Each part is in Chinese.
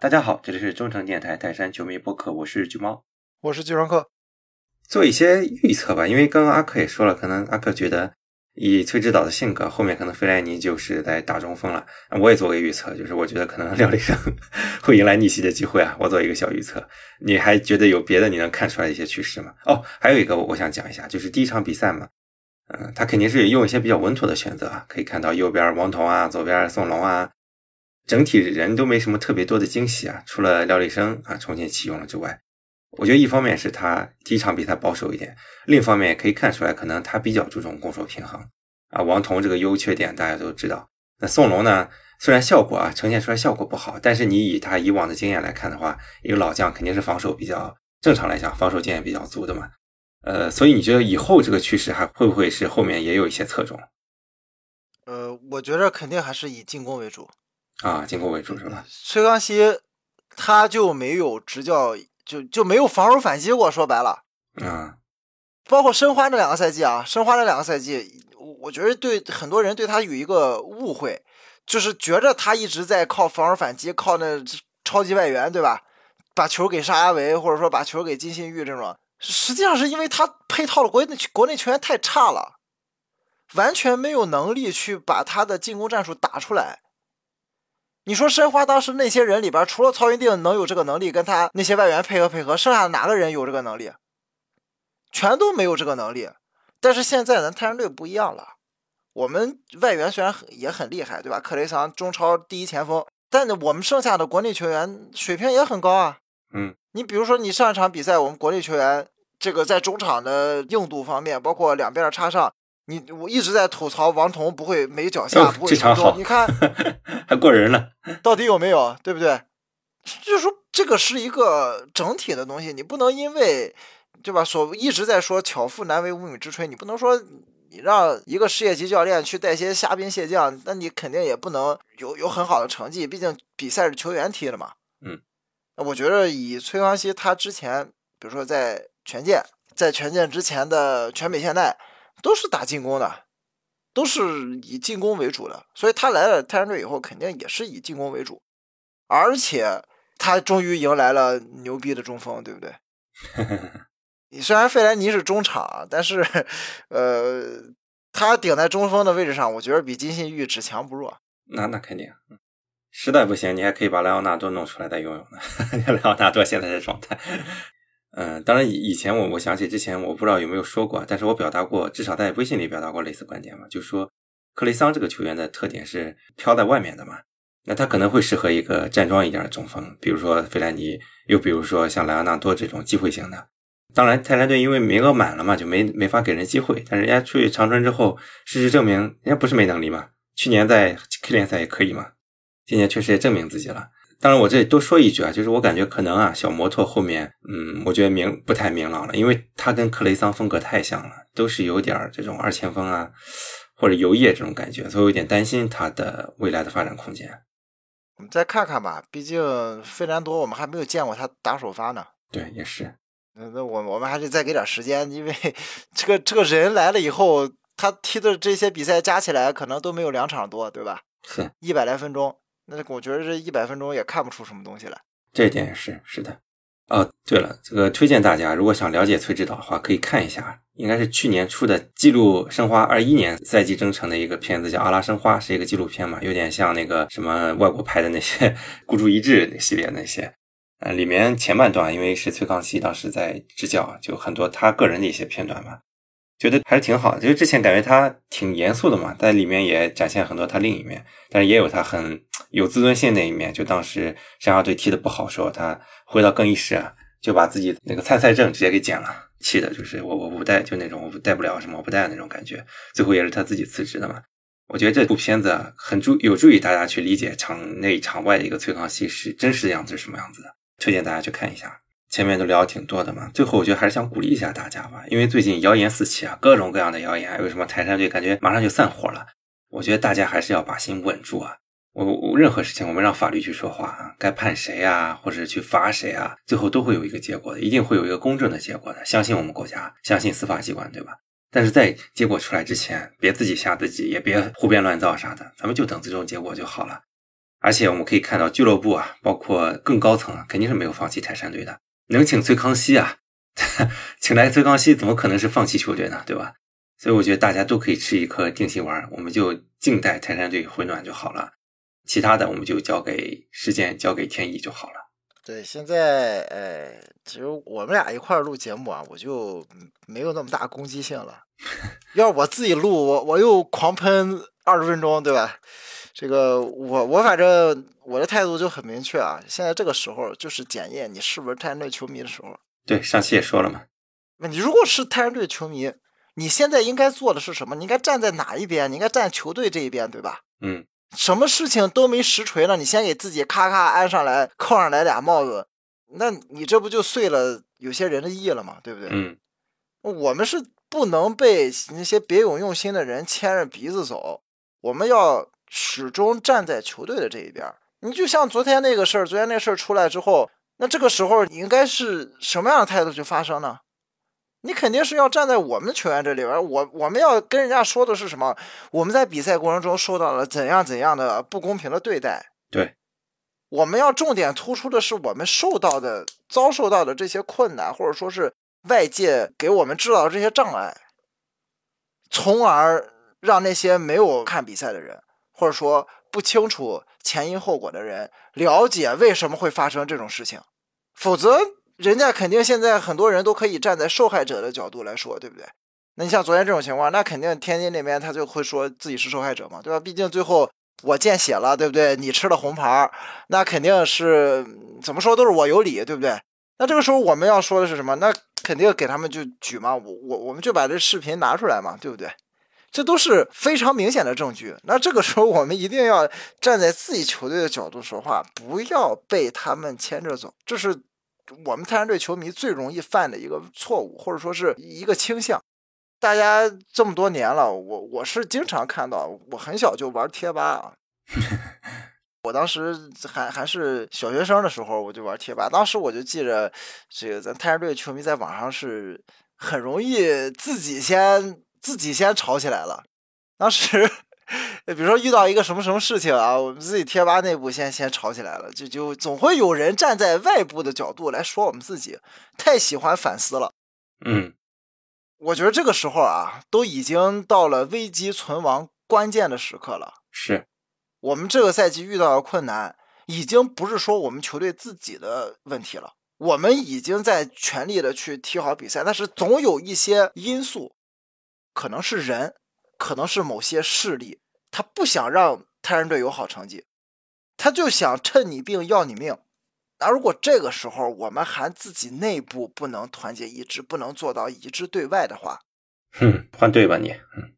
大家好，这里是中诚电台泰山球迷播客，我是橘猫，我是季双克。做一些预测吧，因为刚刚阿克也说了，可能阿克觉得以崔指导的性格，后面可能费莱尼就是在打中锋了。我也做个预测，就是我觉得可能廖立生会迎来逆袭的机会啊。我做一个小预测，你还觉得有别的你能看出来一些趋势吗？哦，还有一个我想讲一下，就是第一场比赛嘛，嗯，他肯定是用一些比较稳妥的选择啊，可以看到右边王彤啊，左边宋龙啊。整体人都没什么特别多的惊喜啊，除了廖立生啊重新启用了之外，我觉得一方面是他第一场比赛保守一点，另一方面也可以看出来，可能他比较注重攻守平衡啊。王彤这个优缺点大家都知道，那宋龙呢，虽然效果啊呈现出来效果不好，但是你以他以往的经验来看的话，一个老将肯定是防守比较正常来讲，防守经验比较足的嘛。呃，所以你觉得以后这个趋势还会不会是后面也有一些侧重？呃，我觉得肯定还是以进攻为主。啊，进攻为主是吧？崔康熙他就没有执教，就就没有防守反击过。说白了，啊，包括申花这两个赛季啊，申花这两个赛季，我我觉得对很多人对他有一个误会，就是觉着他一直在靠防守反击，靠那超级外援，对吧？把球给沙阿维，或者说把球给金信玉这种，实际上是因为他配套的国内国内球员太差了，完全没有能力去把他的进攻战术打出来。你说申花当时那些人里边，除了曹云定能有这个能力跟他那些外援配合配合，剩下的哪个人有这个能力？全都没有这个能力。但是现在咱泰山队不一样了，我们外援虽然很也很厉害，对吧？克雷桑中超第一前锋，但我们剩下的国内球员水平也很高啊。嗯，你比如说你上一场比赛，我们国内球员这个在中场的硬度方面，包括两边的插上。你我一直在吐槽王彤不会没脚下，不会场好，你看 还过人了，到底有没有？对不对？就是说这个是一个整体的东西，你不能因为对吧？所一直在说巧妇难为无米之炊，你不能说你让一个世界级教练去带些虾兵蟹将，那你肯定也不能有有很好的成绩。毕竟比赛是球员踢的嘛。嗯，我觉得以崔康熙他之前，比如说在权健，在权健之前的全北现代。都是打进攻的，都是以进攻为主的，所以他来了泰山队以后，肯定也是以进攻为主，而且他终于迎来了牛逼的中锋，对不对？你虽然费莱尼是中场，但是，呃，他顶在中锋的位置上，我觉得比金信玉只强不弱。那那肯定，实在不行，你还可以把莱昂纳多弄出来再用用呢。莱昂纳多现在的状态。嗯，当然以以前我我想起之前我不知道有没有说过，但是我表达过，至少在微信里表达过类似观点嘛，就是说克雷桑这个球员的特点是飘在外面的嘛，那他可能会适合一个站桩一点的中锋，比如说费兰尼，又比如说像莱昂纳多这种机会型的。当然泰山队因为名额满了嘛，就没没法给人机会，但人家出去长春之后，事实证明人家不是没能力嘛，去年在 K 联赛也可以嘛，今年确实也证明自己了。当然，我这里多说一句啊，就是我感觉可能啊，小摩托后面，嗯，我觉得明不太明朗了，因为他跟克雷桑风格太像了，都是有点这种二前锋啊，或者游业这种感觉，所以我有点担心他的未来的发展空间。我们再看看吧，毕竟费兰多我们还没有见过他打首发呢。对，也是。那那我我们还是再给点时间，因为 这个这个人来了以后，他踢的这些比赛加起来可能都没有两场多，对吧？是，一百来分钟。那我觉得这一百分钟也看不出什么东西来，这点是是的。哦，对了，这个推荐大家，如果想了解崔指导的话，可以看一下，应该是去年出的记录申花二一年赛季征程的一个片子，叫《阿拉申花》，是一个纪录片嘛，有点像那个什么外国拍的那些 孤注一掷系列那些。呃，里面前半段因为是崔康熙当时在执教，就很多他个人的一些片段嘛。觉得还是挺好的，就是之前感觉他挺严肃的嘛，在里面也展现很多他另一面，但是也有他很有自尊心那一面。就当时申花队踢的不好时候，他回到更衣室啊，就把自己那个参赛证直接给剪了，气的就是我我不带，就那种我带不了什么我不带那种感觉。最后也是他自己辞职的嘛。我觉得这部片子很助有助于大家去理解场内场外的一个崔康熙是真实的样子是什么样子的，推荐大家去看一下。前面都聊挺多的嘛，最后我觉得还是想鼓励一下大家吧，因为最近谣言四起啊，各种各样的谣言，为什么泰山队感觉马上就散伙了？我觉得大家还是要把心稳住啊！我我任何事情我们让法律去说话啊，该判谁啊，或者去罚谁啊，最后都会有一个结果的，一定会有一个公正的结果的。相信我们国家，相信司法机关，对吧？但是在结果出来之前，别自己吓自己，也别胡编乱造啥的，咱们就等最终结果就好了。而且我们可以看到，俱乐部啊，包括更高层啊，肯定是没有放弃泰山队的。能请崔康熙啊，请来崔康熙，怎么可能是放弃球队呢？对吧？所以我觉得大家都可以吃一颗定心丸，我们就静待泰山队回暖就好了。其他的我们就交给时间，交给天意就好了。对，现在呃，其实我们俩一块儿录节目啊，我就没有那么大攻击性了。要是我自己录，我我又狂喷二十分钟，对吧？这个我我反正我的态度就很明确啊，现在这个时候就是检验你是不是泰山队球迷的时候。对，上期也说了嘛。那你如果是泰山队球迷，你现在应该做的是什么？你应该站在哪一边？你应该站球队这一边，对吧？嗯。什么事情都没实锤呢，你先给自己咔咔安上来，扣上来俩帽子，那你这不就碎了有些人的意了吗？对不对？嗯。我们是不能被那些别有用心的人牵着鼻子走，我们要。始终站在球队的这一边。你就像昨天那个事儿，昨天那事儿出来之后，那这个时候你应该是什么样的态度去发声呢？你肯定是要站在我们球员这里边。我我们要跟人家说的是什么？我们在比赛过程中受到了怎样怎样的不公平的对待？对，我们要重点突出的是我们受到的、遭受到的这些困难，或者说是外界给我们制造的这些障碍，从而让那些没有看比赛的人。或者说不清楚前因后果的人了解为什么会发生这种事情，否则人家肯定现在很多人都可以站在受害者的角度来说，对不对？那你像昨天这种情况，那肯定天津那边他就会说自己是受害者嘛，对吧？毕竟最后我见血了，对不对？你吃了红牌，那肯定是怎么说都是我有理，对不对？那这个时候我们要说的是什么？那肯定给他们就举嘛，我我我们就把这视频拿出来嘛，对不对？这都是非常明显的证据。那这个时候，我们一定要站在自己球队的角度说话，不要被他们牵着走。这是我们泰山队球迷最容易犯的一个错误，或者说是一个倾向。大家这么多年了，我我是经常看到，我很小就玩贴吧啊。我当时还还是小学生的时候，我就玩贴吧。当时我就记着，这个咱泰山队球迷在网上是很容易自己先。自己先吵起来了，当时，比如说遇到一个什么什么事情啊，我们自己贴吧内部先先吵起来了，就就总会有人站在外部的角度来说我们自己，太喜欢反思了。嗯，我觉得这个时候啊，都已经到了危机存亡关键的时刻了。是，我们这个赛季遇到的困难，已经不是说我们球队自己的问题了，我们已经在全力的去踢好比赛，但是总有一些因素。可能是人，可能是某些势力，他不想让泰山队有好成绩，他就想趁你病要你命。那如果这个时候我们还自己内部不能团结一致，不能做到一致对外的话，哼，换队吧你。嗯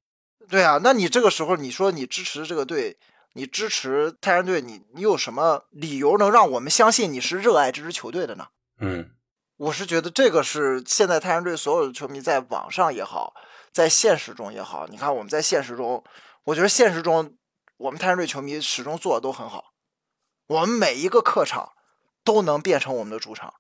对啊，那你这个时候你说你支持这个队，你支持泰山队，你你有什么理由能让我们相信你是热爱这支球队的呢？嗯，我是觉得这个是现在泰山队所有的球迷在网上也好。在现实中也好，你看我们在现实中，我觉得现实中我们泰山队球迷始终做的都很好。我们每一个客场都能变成我们的主场。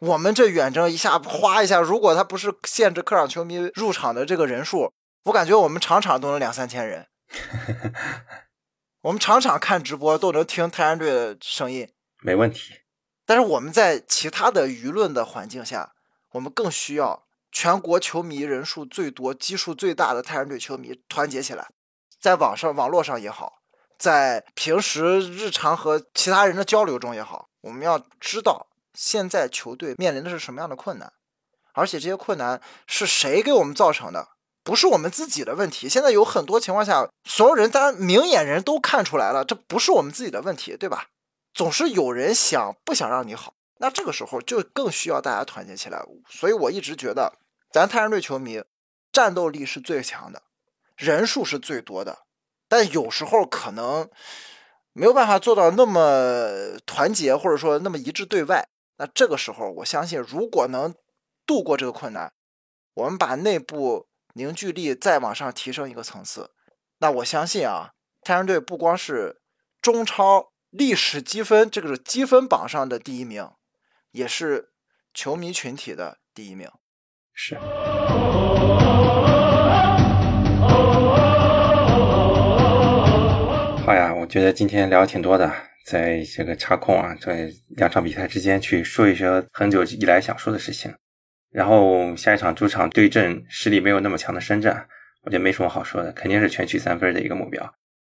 我们这远征一下哗一下，如果他不是限制客场球迷入场的这个人数，我感觉我们场场都能两三千人。我们场场看直播都能听泰山队的声音，没问题。但是我们在其他的舆论的环境下，我们更需要。全国球迷人数最多、基数最大的泰山队球迷团结起来，在网上、网络上也好，在平时日常和其他人的交流中也好，我们要知道现在球队面临的是什么样的困难，而且这些困难是谁给我们造成的？不是我们自己的问题。现在有很多情况下，所有人当然明眼人都看出来了，这不是我们自己的问题，对吧？总是有人想不想让你好。那这个时候就更需要大家团结起来，所以我一直觉得，咱泰山队球迷战斗力是最强的，人数是最多的，但有时候可能没有办法做到那么团结，或者说那么一致对外。那这个时候，我相信如果能度过这个困难，我们把内部凝聚力再往上提升一个层次，那我相信啊，泰山队不光是中超历史积分这个是积分榜上的第一名。也是球迷群体的第一名。是。好呀，我觉得今天聊的挺多的，在这个插空啊，在两场比赛之间去说一说很久以来想说的事情。然后下一场主场对阵实力没有那么强的深圳，我觉得没什么好说的，肯定是全取三分的一个目标，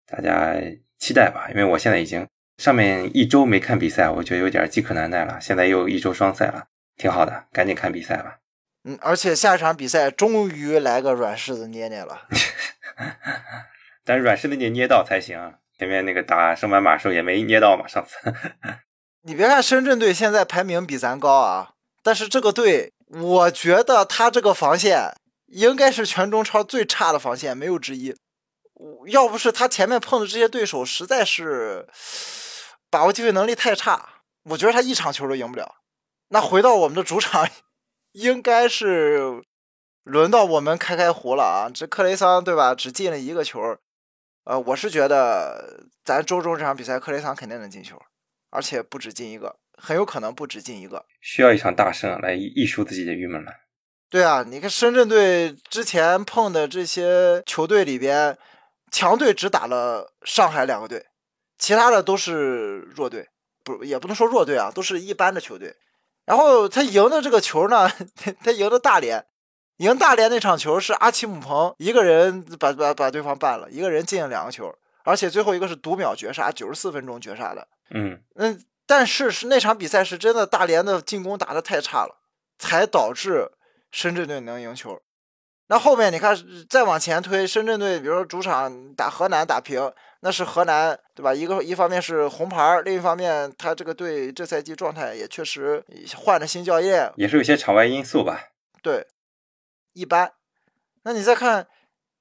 大家期待吧。因为我现在已经上面一周没看比赛，我觉得有点饥渴难耐了。现在又一周双赛了，挺好的，赶紧看比赛吧。嗯，而且下一场比赛终于来个软柿子捏捏了。但是软柿子得捏到才行，前面那个打圣班马时候也没捏到嘛，上次。你别看深圳队现在排名比咱高啊，但是这个队，我觉得他这个防线应该是全中超最差的防线，没有之一。要不是他前面碰的这些对手实在是把握机会能力太差，我觉得他一场球都赢不了。那回到我们的主场，应该是轮到我们开开胡了啊！这克雷桑对吧？只进了一个球。呃，我是觉得咱周中这场比赛，克雷桑肯定能进球，而且不止进一个，很有可能不止进一个。需要一场大胜来一抒自己的郁闷了。对啊，你看深圳队之前碰的这些球队里边，强队只打了上海两个队，其他的都是弱队，不也不能说弱队啊，都是一般的球队。然后他赢的这个球呢，他赢的大连。赢大连那场球是阿奇姆彭一个人把把把对方办了，一个人进了两个球，而且最后一个是读秒绝杀，九十四分钟绝杀的。嗯嗯，但是是那场比赛是真的大连的进攻打的太差了，才导致深圳队能赢球。那后面你看再往前推，深圳队比如说主场打河南打平，那是河南对吧？一个一方面是红牌，另一方面他这个队这赛季状态也确实换了新教练，也是有些场外因素吧。对。一般，那你再看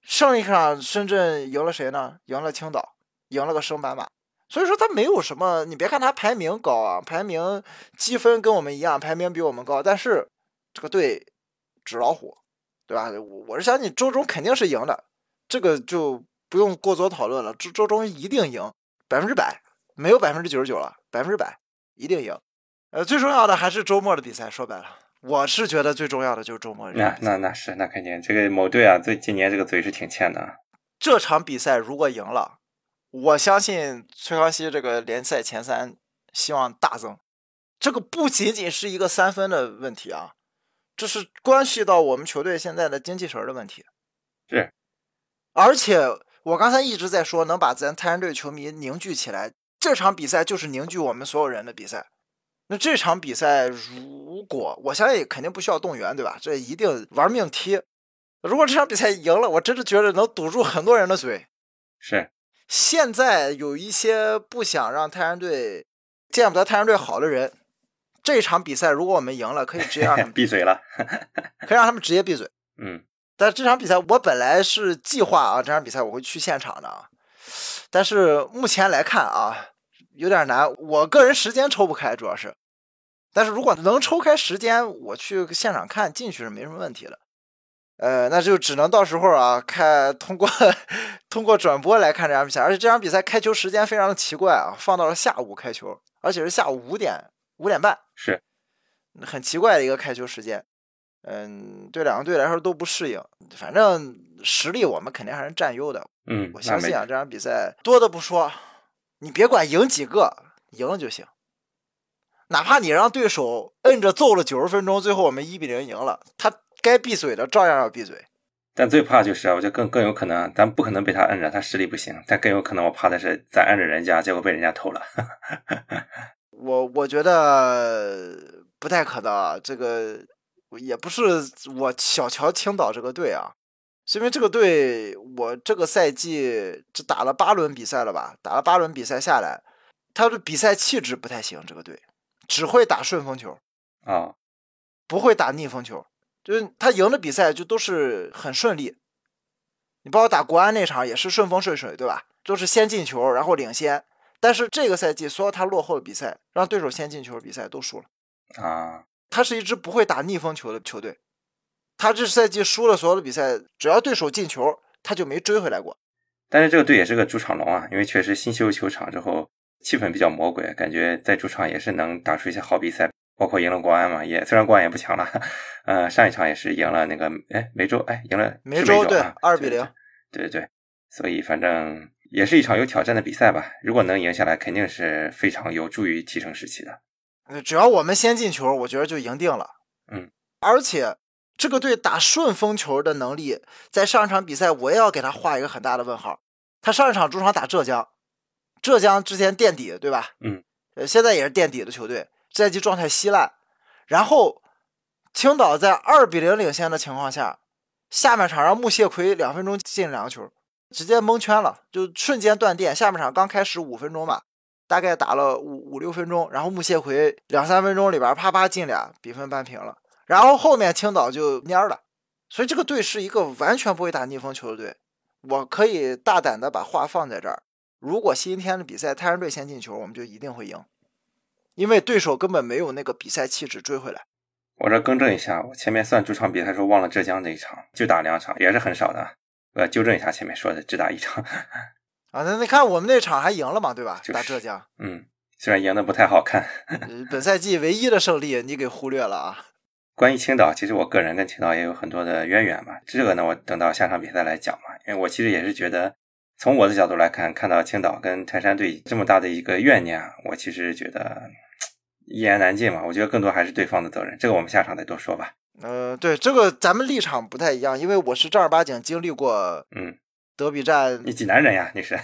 上一场深圳赢了谁呢？赢了青岛，赢了个升班马。所以说他没有什么，你别看他排名高啊，排名积分跟我们一样，排名比我们高，但是这个队纸老虎，对吧？我我是相信周中肯定是赢的，这个就不用过多讨论了。周周中一定赢，百分之百，没有百分之九十九了，百分之百一定赢。呃，最重要的还是周末的比赛，说白了。我是觉得最重要的就是周末。那那那是那肯定，这个某队啊，最今年这个嘴是挺欠的。这场比赛如果赢了，我相信崔康熙这个联赛前三希望大增。这个不仅仅是一个三分的问题啊，这是关系到我们球队现在的精气神的问题。是。而且我刚才一直在说，能把咱泰山队球迷凝聚起来，这场比赛就是凝聚我们所有人的比赛。那这场比赛，如果我相信肯定不需要动员，对吧？这一定玩命踢。如果这场比赛赢了，我真的觉得能堵住很多人的嘴。是。现在有一些不想让泰山队见不得泰山队好的人，这场比赛如果我们赢了，可以直接让他们 闭嘴了，可以让他们直接闭嘴。嗯。但这场比赛我本来是计划啊，这场比赛我会去现场的啊，但是目前来看啊，有点难。我个人时间抽不开，主要是。但是如果能抽开时间，我去现场看进去是没什么问题的，呃，那就只能到时候啊看通过通过转播来看这场比赛，而且这场比赛开球时间非常的奇怪啊，放到了下午开球，而且是下午五点五点半，是很奇怪的一个开球时间，嗯，对两个队来说都不适应，反正实力我们肯定还是占优的，嗯，我相信啊这场比赛多的不说，你别管赢几个，赢了就行。哪怕你让对手摁着揍了九十分钟，最后我们一比零赢了，他该闭嘴的照样要闭嘴。但最怕就是啊，我觉得更更有可能，咱不可能被他摁着，他实力不行。但更有可能，我怕的是咱摁着人家，结果被人家偷了。我我觉得不太可能，这个也不是我小瞧青岛这个队啊，是因为这个队我这个赛季只打了八轮比赛了吧，打了八轮比赛下来，他的比赛气质不太行，这个队。只会打顺风球，啊，不会打逆风球。就是他赢的比赛就都是很顺利。你包括打国安那场也是顺风顺水，对吧？都是先进球，然后领先。但是这个赛季所有他落后的比赛，让对手先进球的比赛都输了。啊，他是一支不会打逆风球的球队。他这赛季输了所有的比赛，只要对手进球，他就没追回来过。但是这个队也是个主场龙啊，因为确实新修球场之后。气氛比较魔鬼，感觉在主场也是能打出一些好比赛，包括赢了国安嘛，也虽然国安也不强了，呃，上一场也是赢了那个哎梅州，哎赢了梅州对二比零，对对对，所以反正也是一场有挑战的比赛吧。如果能赢下来，肯定是非常有助于提升士气的。只要我们先进球，我觉得就赢定了。嗯，而且这个队打顺风球的能力，在上一场比赛我也要给他画一个很大的问号。他上一场主场打浙江，浙江之前垫底，对吧？嗯，呃，现在也是垫底的球队，赛季状态稀烂。然后青岛在二比零领先的情况下，下半场让穆谢奎两分钟进两个球，直接蒙圈了，就瞬间断电。下半场刚开始五分钟吧，大概打了五五六分钟，然后穆谢奎两三分钟里边啪啪进俩，比分扳平了。然后后面青岛就蔫了，所以这个队是一个完全不会打逆风球的队。我可以大胆的把话放在这儿，如果星期天的比赛泰山队先进球，我们就一定会赢。因为对手根本没有那个比赛气质追回来。我这更正一下，我前面算主场比赛时候忘了浙江那一场，就打两场，也是很少的。我要纠正一下前面说的只打一场。啊，那你看我们那场还赢了嘛，对吧？就是打浙江，嗯，虽然赢的不太好看。呃本赛季唯一的胜利你给忽略了啊。关于青岛，其实我个人跟青岛也有很多的渊源嘛。这个呢，我等到下场比赛来讲嘛。因为我其实也是觉得，从我的角度来看，看到青岛跟泰山队这么大的一个怨念啊，我其实觉得 一言难尽嘛。我觉得更多还是对方的责任，这个我们下场再多说吧。呃，对这个咱们立场不太一样，因为我是正儿八经经历过嗯，德比战你济南人呀，你是？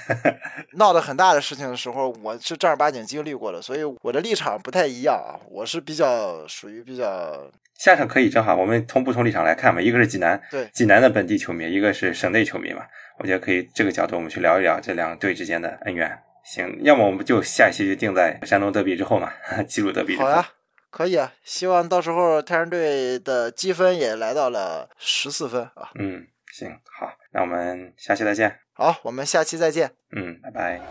闹得很大的事情的时候，我是正儿八经经历过的，所以我的立场不太一样啊。我是比较属于比较下场可以正好，我们从不同立场来看嘛。一个是济南，对济南的本地球迷，一个是省内球迷嘛。我觉得可以这个角度我们去聊一聊这两个队之间的恩怨。行，要么我们就下一期就定在山东德比之后嘛，记录德比之后。好呀，可以啊。希望到时候泰山队的积分也来到了十四分啊。嗯，行，好，那我们下期再见。好，我们下期再见。嗯，拜拜。